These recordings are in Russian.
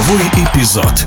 Игровой эпизод.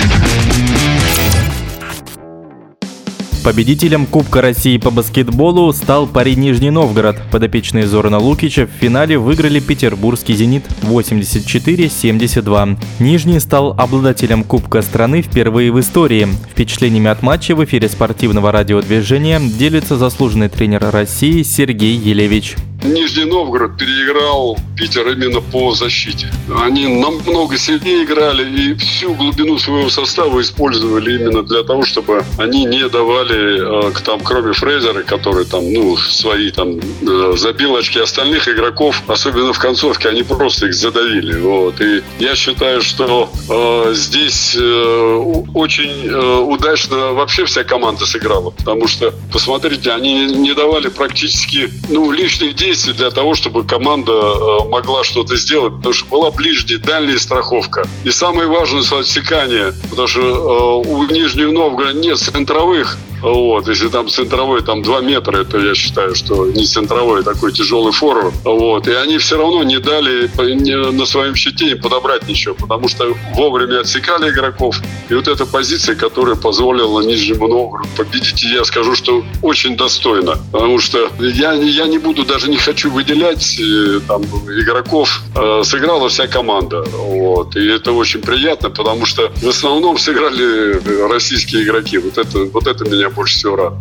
Победителем Кубка России по баскетболу стал парень Нижний Новгород. Подопечные Зорана Лукича в финале выиграли петербургский «Зенит» 84-72. Нижний стал обладателем Кубка страны впервые в истории. Впечатлениями от матча в эфире спортивного радиодвижения делится заслуженный тренер России Сергей Елевич. Нижний Новгород переиграл Питер именно по защите. Они намного сильнее играли и всю глубину своего состава использовали именно для того, чтобы они не давали, э, там, кроме Фрейзера, который там, ну, свои там э, забил очки остальных игроков, особенно в концовке, они просто их задавили. Вот. И я считаю, что э, здесь э, очень э, удачно вообще вся команда сыграла, потому что, посмотрите, они не давали практически, ну, лишних действий действий для того, чтобы команда э, могла что-то сделать, потому что была ближняя, дальняя страховка. И самое важное – отсекание, потому что э, у Нижнего Новгорода нет центровых вот, если там центровой там 2 метра, это я считаю, что не центровой, а такой тяжелый форвард. Вот, и они все равно не дали на своем щите подобрать ничего, потому что вовремя отсекали игроков. И вот эта позиция, которая позволила Нижнему Новгороду победить, я скажу, что очень достойно. Потому что я, я не буду, даже не хочу выделять э, там, игроков. Э, сыграла вся команда. Вот, и это очень приятно, потому что в основном сыграли российские игроки. Вот это, вот это меня больше всего рад.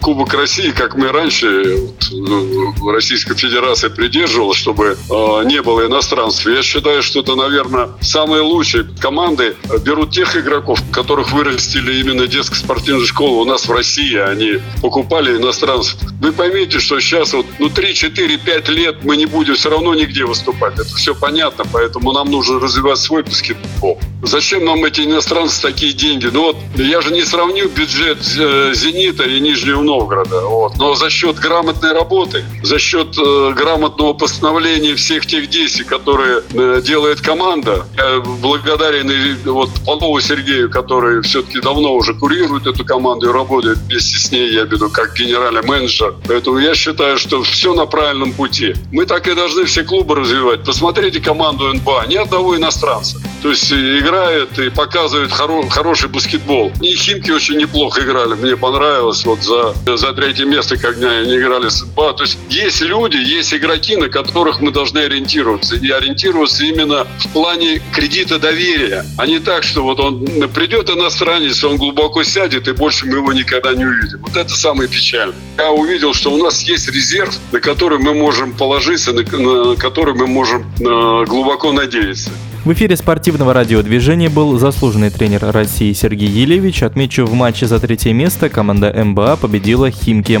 Кубок России, как мы раньше, вот, ну, Российская Федерация придерживалась, чтобы э, не было иностранцев. Я считаю, что это, наверное, самые лучшие команды берут тех игроков, которых вырастили именно детская спортивная школа у нас в России. Они покупали иностранцев. Вы поймите, что сейчас вот, ну, 3, 4, 5 лет мы не будем все равно нигде выступать. Это все понятно, поэтому нам нужно развивать свой баскетбол. Зачем нам эти иностранцы такие деньги? Ну вот, я же не сравню бюджет э, «Зенита» и Нижнего Новгорода. Вот. Но за счет грамотной работы, за счет э, грамотного постановления всех тех действий, которые э, делает команда, я благодарен и, вот, Павлову Сергею, который все-таки давно уже курирует эту команду и работает вместе с ней, я виду, как генеральный менеджер. Поэтому я считаю, что все на правильном пути. Мы так и должны все клубы развивать. Посмотрите команду НБА. Ни одного иностранца. То есть играет и показывает хоро- хороший баскетбол. И Химки очень неплохо играли. Мне понравилось вот за за третье место, когда они играли с НБА. То есть есть люди, есть игроки, на которых мы должны ориентироваться. И ориентироваться именно в плане кредита доверия. А не так, что вот он придет иностранец, он глубоко сядет, и больше мы его никогда не увидим. Вот это самое печальное. Я увидел, что у нас есть резерв, на который мы можем положиться, на, на который мы можем э, глубоко надеяться. В эфире спортивного радиодвижения был заслуженный тренер России Сергей Елевич. Отмечу, в матче за третье место команда МБА победила Химки.